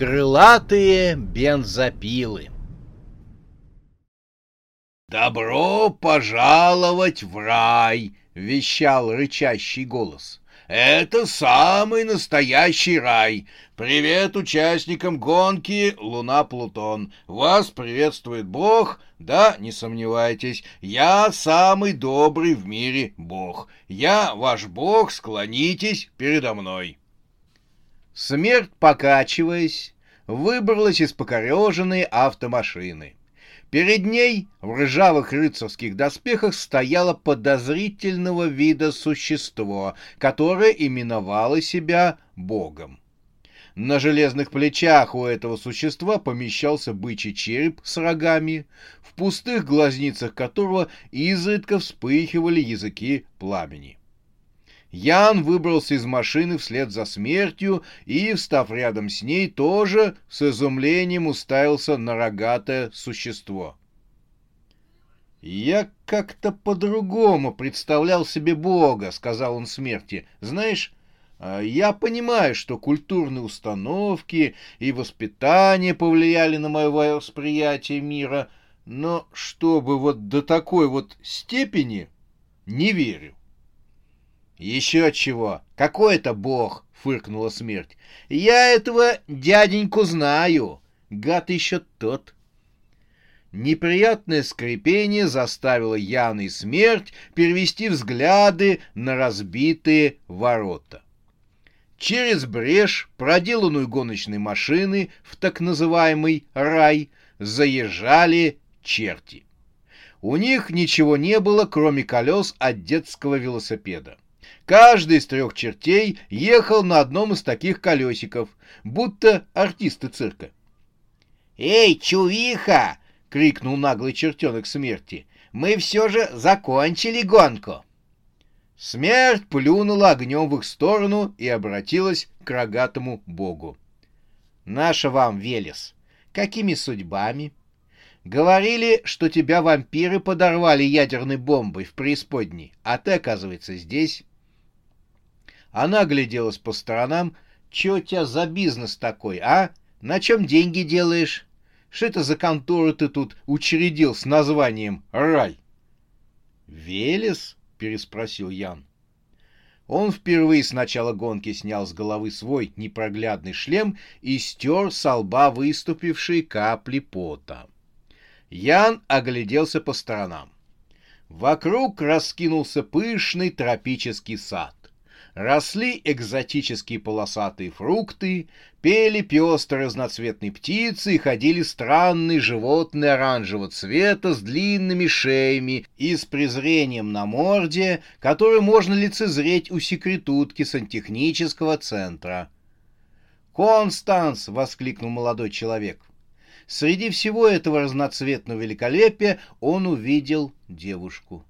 Крылатые бензопилы. «Добро пожаловать в рай!» — вещал рычащий голос. «Это самый настоящий рай! Привет участникам гонки Луна-Плутон! Вас приветствует Бог! Да, не сомневайтесь, я самый добрый в мире Бог! Я ваш Бог, склонитесь передо мной!» Смерть, покачиваясь, выбралась из покореженной автомашины. Перед ней в ржавых рыцарских доспехах стояло подозрительного вида существо, которое именовало себя Богом. На железных плечах у этого существа помещался бычий череп с рогами, в пустых глазницах которого изредка вспыхивали языки пламени. Ян выбрался из машины вслед за смертью и, встав рядом с ней, тоже с изумлением уставился на рогатое существо. «Я как-то по-другому представлял себе Бога», — сказал он смерти. «Знаешь, а, я понимаю, что культурные установки и воспитание повлияли на мое восприятие мира, но чтобы вот до такой вот степени не верю. «Еще чего! Какой это бог?» — фыркнула смерть. «Я этого дяденьку знаю. Гад еще тот». Неприятное скрипение заставило Яна и смерть перевести взгляды на разбитые ворота. Через брешь, проделанную гоночной машины в так называемый рай, заезжали черти. У них ничего не было, кроме колес от детского велосипеда. Каждый из трех чертей ехал на одном из таких колесиков, будто артисты цирка. «Эй, чувиха!» — крикнул наглый чертенок смерти. «Мы все же закончили гонку!» Смерть плюнула огнем в их сторону и обратилась к рогатому богу. «Наша вам, Велес, какими судьбами?» Говорили, что тебя вампиры подорвали ядерной бомбой в преисподней, а ты, оказывается, здесь. Она гляделась по сторонам. Че у тебя за бизнес такой, а? На чем деньги делаешь? Что это за контору ты тут учредил с названием «Рай»?» «Велес?» — переспросил Ян. Он впервые с начала гонки снял с головы свой непроглядный шлем и стер со лба выступившие капли пота. Ян огляделся по сторонам. Вокруг раскинулся пышный тропический сад росли экзотические полосатые фрукты, пели пестрые разноцветные птицы и ходили странные животные оранжевого цвета с длинными шеями и с презрением на морде, которое можно лицезреть у секретутки сантехнического центра. «Констанс!» — воскликнул молодой человек. Среди всего этого разноцветного великолепия он увидел девушку.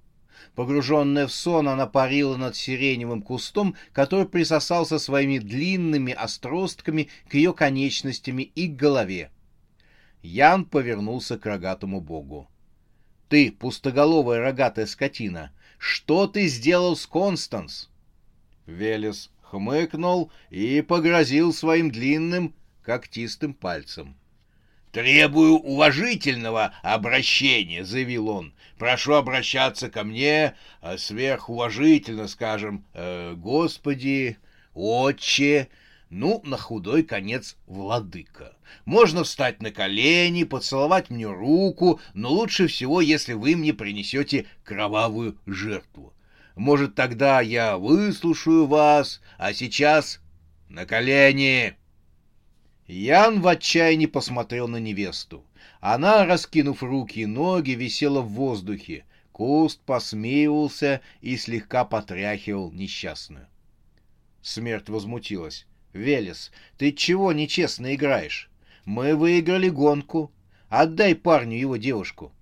Погруженная в сон, она парила над сиреневым кустом, который присосался своими длинными остростками к ее конечностями и к голове. Ян повернулся к рогатому богу. — Ты, пустоголовая рогатая скотина, что ты сделал с Констанс? Велес хмыкнул и погрозил своим длинным когтистым пальцем. «Требую уважительного обращения», — заявил он. «Прошу обращаться ко мне э, сверхуважительно, скажем, э, Господи, Отче, ну, на худой конец, владыка. Можно встать на колени, поцеловать мне руку, но лучше всего, если вы мне принесете кровавую жертву. Может, тогда я выслушаю вас, а сейчас на колени!» Ян в отчаянии посмотрел на невесту. Она, раскинув руки и ноги, висела в воздухе. Куст посмеивался и слегка потряхивал несчастную. Смерть возмутилась. «Велес, ты чего нечестно играешь? Мы выиграли гонку. Отдай парню его девушку».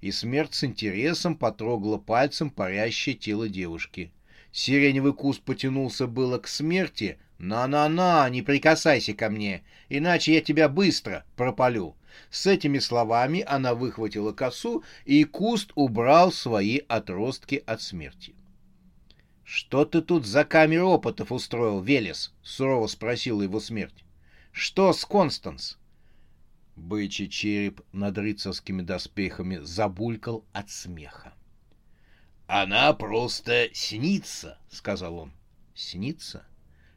И смерть с интересом потрогала пальцем парящее тело девушки. Сиреневый куст потянулся было к смерти. «На-на-на, не прикасайся ко мне, иначе я тебя быстро пропалю». С этими словами она выхватила косу, и куст убрал свои отростки от смерти. «Что ты тут за камеру опытов устроил, Велес?» — сурово спросила его смерть. «Что с Констанс?» Бычий череп над рыцарскими доспехами забулькал от смеха. «Она просто снится», — сказал он. «Снится?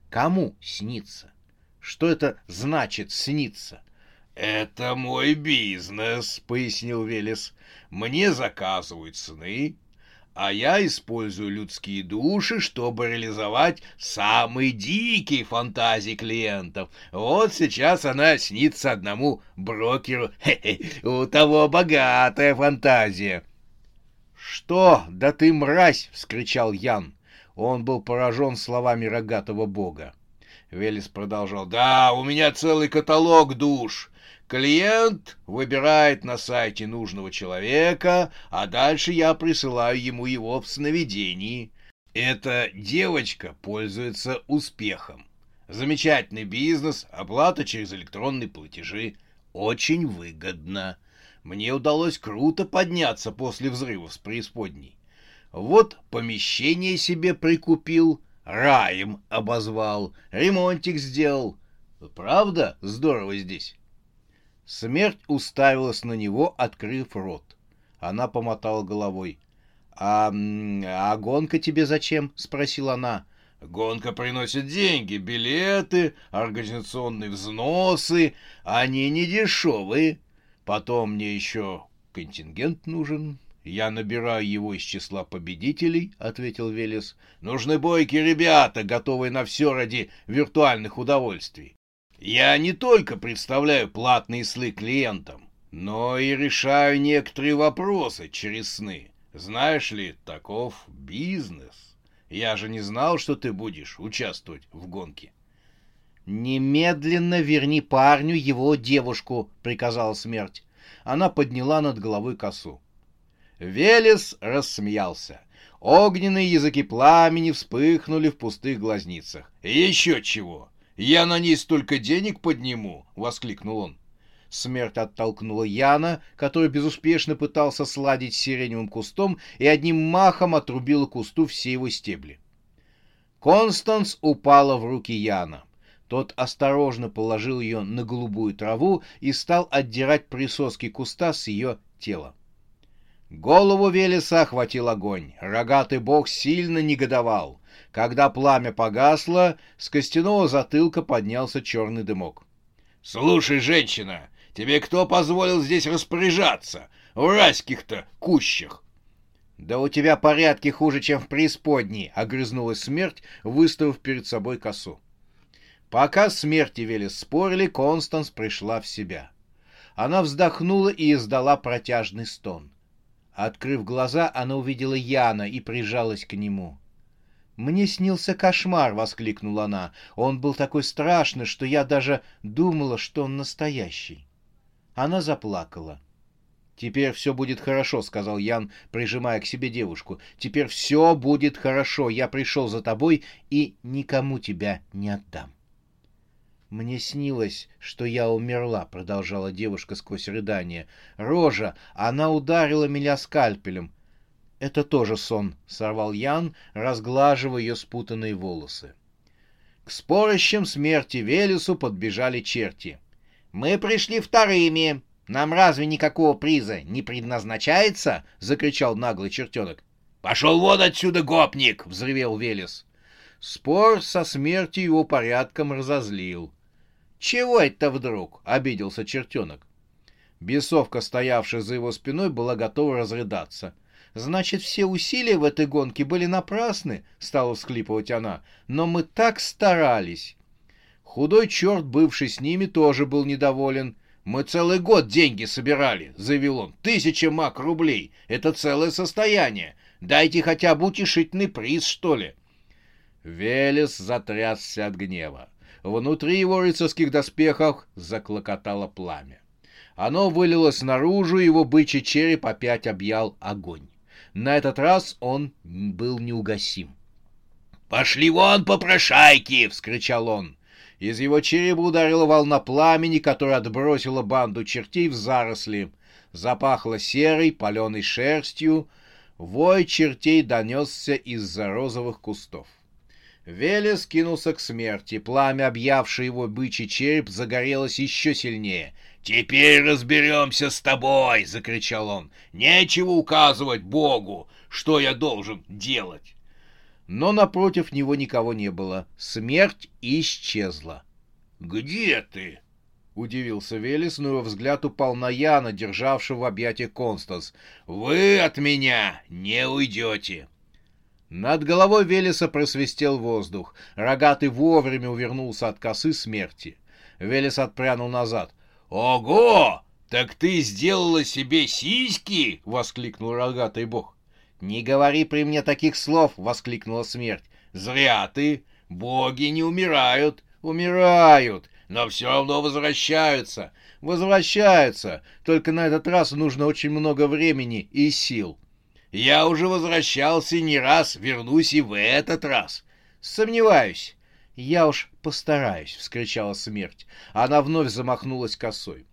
Кому снится? Что это значит снится?» «Это мой бизнес», — пояснил Велес. «Мне заказывают сны, а я использую людские души, чтобы реализовать самые дикие фантазии клиентов. Вот сейчас она снится одному брокеру. Хе -хе, у того богатая фантазия. «Что? Да ты мразь!» — вскричал Ян. Он был поражен словами рогатого бога. Велес продолжал. «Да, у меня целый каталог душ. Клиент выбирает на сайте нужного человека, а дальше я присылаю ему его в сновидении. Эта девочка пользуется успехом. Замечательный бизнес, оплата через электронные платежи. Очень выгодно. Мне удалось круто подняться после взрывов с преисподней. Вот помещение себе прикупил, раем обозвал, ремонтик сделал. Правда здорово здесь? Смерть уставилась на него, открыв рот. Она помотала головой. «А, а гонка тебе зачем?» — спросила она. «Гонка приносит деньги, билеты, организационные взносы. Они не дешевые. Потом мне еще контингент нужен. Я набираю его из числа победителей», — ответил Велес. «Нужны бойкие ребята, готовые на все ради виртуальных удовольствий. Я не только представляю платные сны клиентам, но и решаю некоторые вопросы через сны. Знаешь ли, таков бизнес. Я же не знал, что ты будешь участвовать в гонке. «Немедленно верни парню его девушку», — приказала смерть. Она подняла над головой косу. Велес рассмеялся. Огненные языки пламени вспыхнули в пустых глазницах. «Еще чего! «Я на ней столько денег подниму!» — воскликнул он. Смерть оттолкнула Яна, который безуспешно пытался сладить сиреневым кустом, и одним махом отрубила кусту все его стебли. Констанс упала в руки Яна. Тот осторожно положил ее на голубую траву и стал отдирать присоски куста с ее тела. Голову Велеса охватил огонь. Рогатый бог сильно негодовал. Когда пламя погасло, с костяного затылка поднялся черный дымок. — Слушай, женщина, тебе кто позволил здесь распоряжаться? В райских-то кущах! — Да у тебя порядки хуже, чем в преисподней, — огрызнулась смерть, выставив перед собой косу. Пока смерти вели спорили, Констанс пришла в себя. Она вздохнула и издала протяжный стон. Открыв глаза, она увидела Яна и прижалась к нему. «Мне снился кошмар!» — воскликнула она. «Он был такой страшный, что я даже думала, что он настоящий». Она заплакала. «Теперь все будет хорошо», — сказал Ян, прижимая к себе девушку. «Теперь все будет хорошо. Я пришел за тобой и никому тебя не отдам». «Мне снилось, что я умерла», — продолжала девушка сквозь рыдание. «Рожа, она ударила меня скальпелем. «Это тоже сон», — сорвал Ян, разглаживая ее спутанные волосы. К спорящим смерти Велесу подбежали черти. «Мы пришли вторыми. Нам разве никакого приза не предназначается?» — закричал наглый чертенок. «Пошел вон отсюда, гопник!» — взревел Велес. Спор со смертью его порядком разозлил. «Чего это вдруг?» — обиделся чертенок. Бесовка, стоявшая за его спиной, была готова разрыдаться — Значит, все усилия в этой гонке были напрасны, стала всхлипывать она. Но мы так старались. Худой черт, бывший с ними, тоже был недоволен. Мы целый год деньги собирали, заявил он. Тысяча мак рублей. Это целое состояние. Дайте хотя бы утешительный приз, что ли. Велес затрясся от гнева. Внутри его рыцарских доспехов заклокотало пламя. Оно вылилось наружу, его бычий череп опять объял огонь. На этот раз он был неугасим. «Пошли вон, попрошайки!» — вскричал он. Из его черепа ударила волна пламени, которая отбросила банду чертей в заросли. Запахло серой, паленой шерстью. Вой чертей донесся из-за розовых кустов. Велес кинулся к смерти. Пламя, объявшее его бычий череп, загорелось еще сильнее. «Теперь разберемся с тобой!» — закричал он. «Нечего указывать Богу, что я должен делать!» Но напротив него никого не было. Смерть исчезла. «Где ты?» — удивился Велес, но его взгляд упал на Яна, державшего в объятиях Констанс. «Вы от меня не уйдете!» Над головой Велеса просвистел воздух. Рогатый вовремя увернулся от косы смерти. Велес отпрянул назад. «Ого! Так ты сделала себе сиськи?» — воскликнул рогатый бог. «Не говори при мне таких слов!» — воскликнула смерть. «Зря ты! Боги не умирают!» «Умирают! Но все равно возвращаются!» «Возвращаются! Только на этот раз нужно очень много времени и сил!» Я уже возвращался не раз, вернусь и в этот раз. Сомневаюсь. Я уж постараюсь, вскричала смерть. Она вновь замахнулась косой.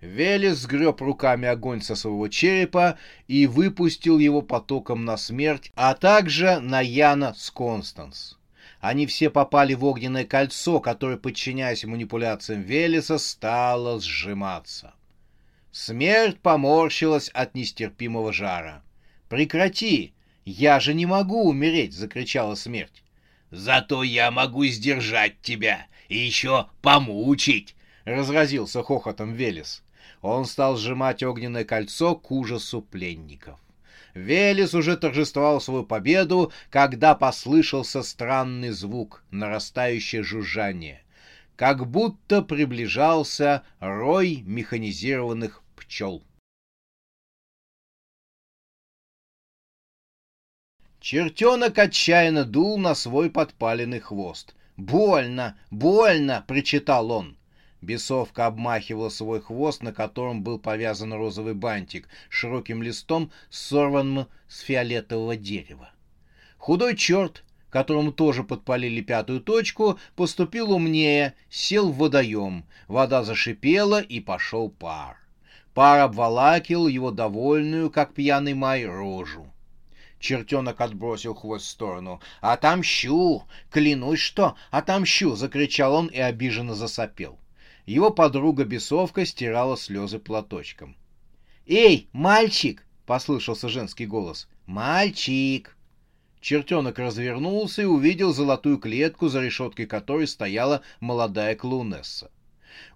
Велес сгреб руками огонь со своего черепа и выпустил его потоком на смерть, а также на Яна с Констанс. Они все попали в огненное кольцо, которое, подчиняясь манипуляциям Велеса, стало сжиматься. Смерть поморщилась от нестерпимого жара. «Прекрати! Я же не могу умереть!» — закричала смерть. «Зато я могу сдержать тебя и еще помучить!» — разразился хохотом Велес. Он стал сжимать огненное кольцо к ужасу пленников. Велес уже торжествовал свою победу, когда послышался странный звук, нарастающее жужжание. Как будто приближался рой механизированных пчел. Чертенок отчаянно дул на свой подпаленный хвост. «Больно! Больно!» — причитал он. Бесовка обмахивала свой хвост, на котором был повязан розовый бантик, широким листом, сорванным с фиолетового дерева. Худой черт, которому тоже подпалили пятую точку, поступил умнее, сел в водоем. Вода зашипела, и пошел пар. Пар обволакивал его довольную, как пьяный май, рожу. Чертенок отбросил хвост в сторону. «Отомщу! Клянусь, что! Отомщу!» — закричал он и обиженно засопел. Его подруга бесовка стирала слезы платочком. «Эй, мальчик!» — послышался женский голос. «Мальчик!» Чертенок развернулся и увидел золотую клетку, за решеткой которой стояла молодая клоунесса.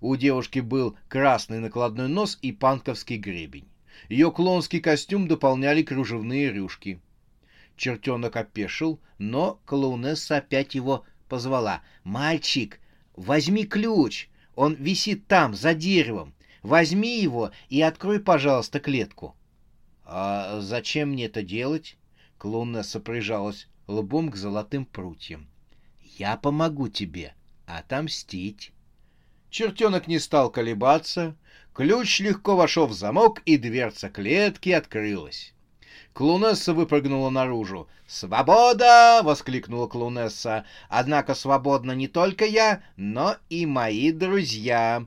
У девушки был красный накладной нос и панковский гребень. Ее клонский костюм дополняли кружевные рюшки. Чертенок опешил, но клоунесса опять его позвала. «Мальчик, возьми ключ, он висит там, за деревом. Возьми его и открой, пожалуйста, клетку». «А зачем мне это делать?» Клоунесса прижалась лбом к золотым прутьям. «Я помогу тебе отомстить». Чертенок не стал колебаться. Ключ легко вошел в замок, и дверца клетки открылась. Клоунесса выпрыгнула наружу. «Свобода!» — воскликнула Клоунесса. «Однако свободна не только я, но и мои друзья».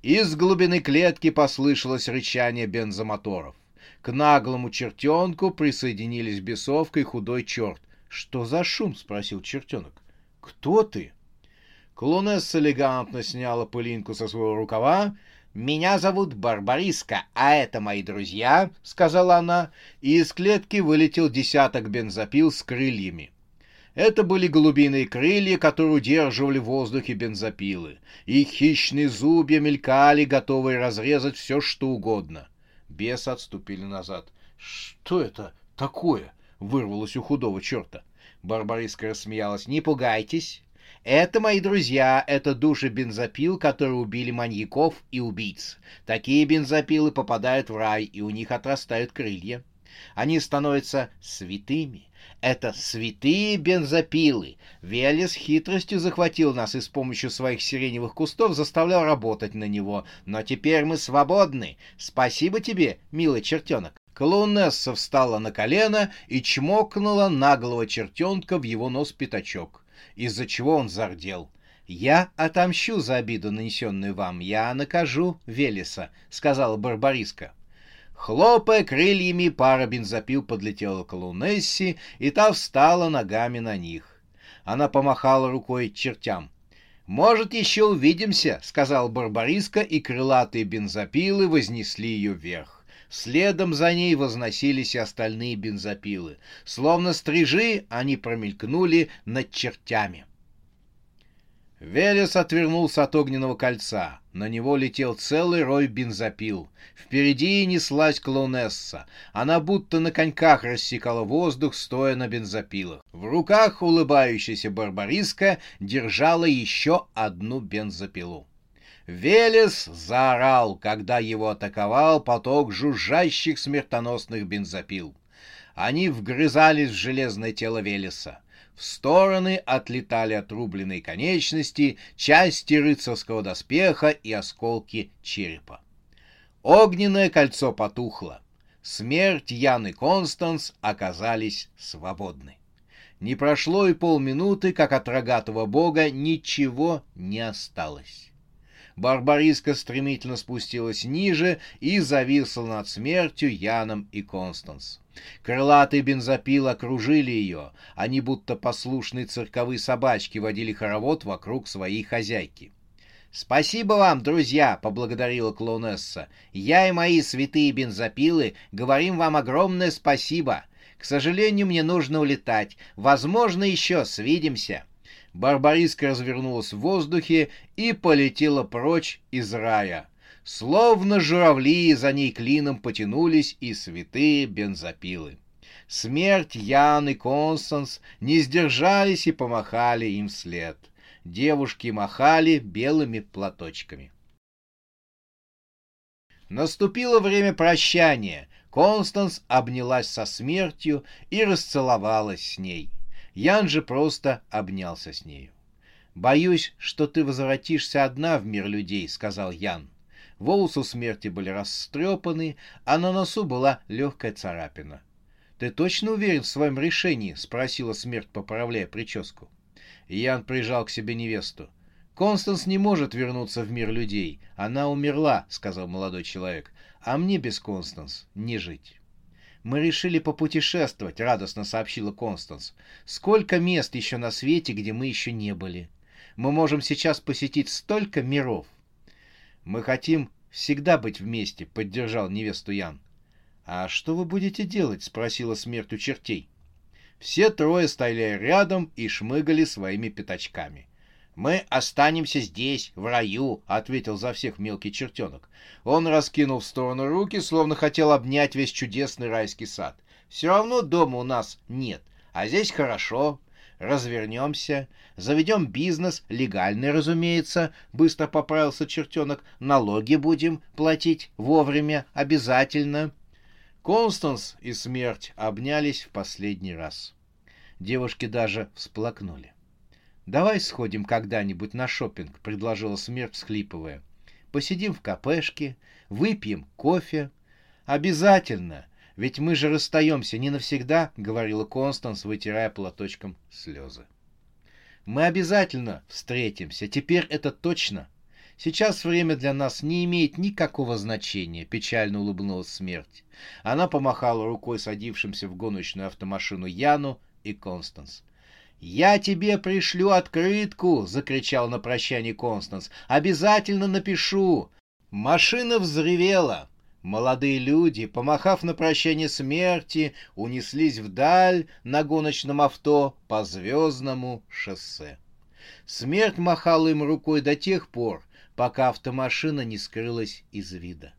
Из глубины клетки послышалось рычание бензомоторов. К наглому чертенку присоединились бесовка и худой черт. «Что за шум?» — спросил чертенок. «Кто ты?» Клоунесса элегантно сняла пылинку со своего рукава «Меня зовут Барбариска, а это мои друзья», — сказала она, и из клетки вылетел десяток бензопил с крыльями. Это были голубиные крылья, которые удерживали в воздухе бензопилы. Их хищные зубья мелькали, готовые разрезать все, что угодно. Бесы отступили назад. «Что это такое?» — вырвалось у худого черта. Барбариска рассмеялась. «Не пугайтесь. Это мои друзья, это души бензопил, которые убили маньяков и убийц. Такие бензопилы попадают в рай, и у них отрастают крылья. Они становятся святыми. Это святые бензопилы. Велес хитростью захватил нас и с помощью своих сиреневых кустов заставлял работать на него. Но теперь мы свободны. Спасибо тебе, милый чертенок. Клоунесса встала на колено и чмокнула наглого чертенка в его нос пятачок, из-за чего он зардел. «Я отомщу за обиду, нанесенную вам. Я накажу Велеса», — сказала Барбариска. Хлопая крыльями, пара бензопил подлетела к Лунесси, и та встала ногами на них. Она помахала рукой чертям. «Может, еще увидимся», — сказал Барбариска, и крылатые бензопилы вознесли ее вверх. Следом за ней возносились и остальные бензопилы. Словно стрижи, они промелькнули над чертями. Велес отвернулся от огненного кольца. На него летел целый рой бензопил. Впереди неслась клоунесса. Она будто на коньках рассекала воздух, стоя на бензопилах. В руках улыбающаяся барбариска держала еще одну бензопилу. Велес заорал, когда его атаковал поток жужжащих смертоносных бензопил. Они вгрызались в железное тело Велеса. В стороны отлетали отрубленные конечности, части рыцарского доспеха и осколки черепа. Огненное кольцо потухло. Смерть Яны Констанс оказались свободны. Не прошло и полминуты, как от рогатого бога ничего не осталось. Барбариска стремительно спустилась ниже и зависла над смертью Яном и Констанс. Крылатые бензопилы окружили ее, они будто послушные цирковые собачки водили хоровод вокруг своей хозяйки. «Спасибо вам, друзья!» — поблагодарила клоунесса. «Я и мои святые бензопилы говорим вам огромное спасибо. К сожалению, мне нужно улетать. Возможно, еще свидимся». Барбариска развернулась в воздухе и полетела прочь из рая. Словно журавли за ней клином потянулись и святые бензопилы. Смерть Ян и Констанс не сдержались и помахали им вслед. Девушки махали белыми платочками. Наступило время прощания. Констанс обнялась со смертью и расцеловалась с ней. Ян же просто обнялся с нею. «Боюсь, что ты возвратишься одна в мир людей», — сказал Ян. Волосы смерти были растрепаны, а на носу была легкая царапина. «Ты точно уверен в своем решении?» — спросила смерть, поправляя прическу. Ян прижал к себе невесту. «Констанс не может вернуться в мир людей. Она умерла», — сказал молодой человек. «А мне без Констанс не жить». «Мы решили попутешествовать», — радостно сообщила Констанс. «Сколько мест еще на свете, где мы еще не были. Мы можем сейчас посетить столько миров». «Мы хотим всегда быть вместе», — поддержал невесту Ян. «А что вы будете делать?» — спросила смерть у чертей. Все трое стояли рядом и шмыгали своими пятачками. «Мы останемся здесь, в раю», — ответил за всех мелкий чертенок. Он раскинул в сторону руки, словно хотел обнять весь чудесный райский сад. «Все равно дома у нас нет, а здесь хорошо. Развернемся, заведем бизнес, легальный, разумеется», — быстро поправился чертенок. «Налоги будем платить вовремя, обязательно». Констанс и смерть обнялись в последний раз. Девушки даже всплакнули. «Давай сходим когда-нибудь на шопинг, предложила смерть, всхлипывая. «Посидим в кафешке, выпьем кофе». «Обязательно! Ведь мы же расстаемся не навсегда», — говорила Констанс, вытирая платочком слезы. «Мы обязательно встретимся, теперь это точно. Сейчас время для нас не имеет никакого значения», — печально улыбнулась смерть. Она помахала рукой садившимся в гоночную автомашину Яну и Констанс. «Я тебе пришлю открытку!» — закричал на прощание Констанс. «Обязательно напишу!» Машина взревела. Молодые люди, помахав на прощание смерти, унеслись вдаль на гоночном авто по звездному шоссе. Смерть махала им рукой до тех пор, пока автомашина не скрылась из вида.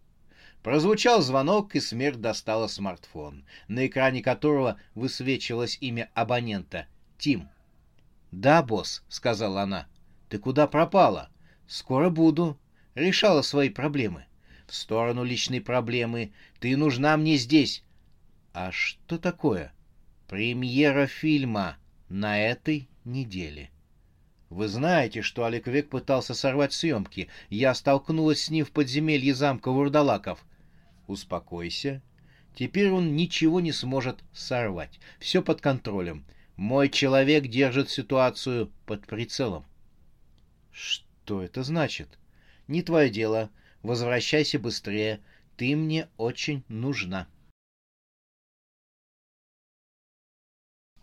Прозвучал звонок, и смерть достала смартфон, на экране которого высвечивалось имя абонента Тим. «Да, босс», — сказала она. «Ты куда пропала?» «Скоро буду». Решала свои проблемы. «В сторону личной проблемы. Ты нужна мне здесь». «А что такое?» «Премьера фильма на этой неделе». Вы знаете, что Олег Век пытался сорвать съемки. Я столкнулась с ним в подземелье замка Вурдалаков. Успокойся. Теперь он ничего не сможет сорвать. Все под контролем. Мой человек держит ситуацию под прицелом. Что это значит? Не твое дело. Возвращайся быстрее. Ты мне очень нужна.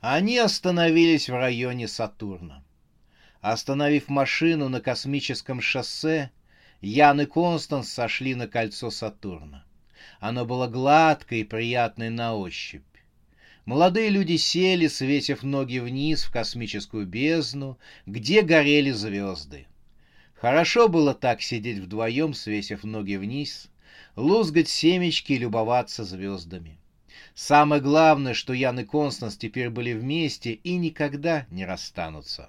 Они остановились в районе Сатурна. Остановив машину на космическом шоссе, Ян и Констанс сошли на кольцо Сатурна. Оно было гладкое и приятное на ощупь. Молодые люди сели, свесив ноги вниз в космическую бездну, где горели звезды. Хорошо было так сидеть вдвоем, свесив ноги вниз, лузгать семечки и любоваться звездами. Самое главное, что Ян и Констанс теперь были вместе и никогда не расстанутся.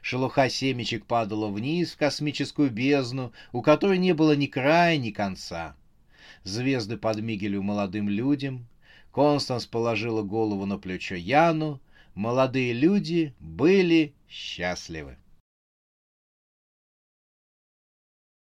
Шелуха семечек падала вниз в космическую бездну, у которой не было ни края, ни конца. Звезды подмигили молодым людям. Констанс положила голову на плечо Яну. Молодые люди были счастливы.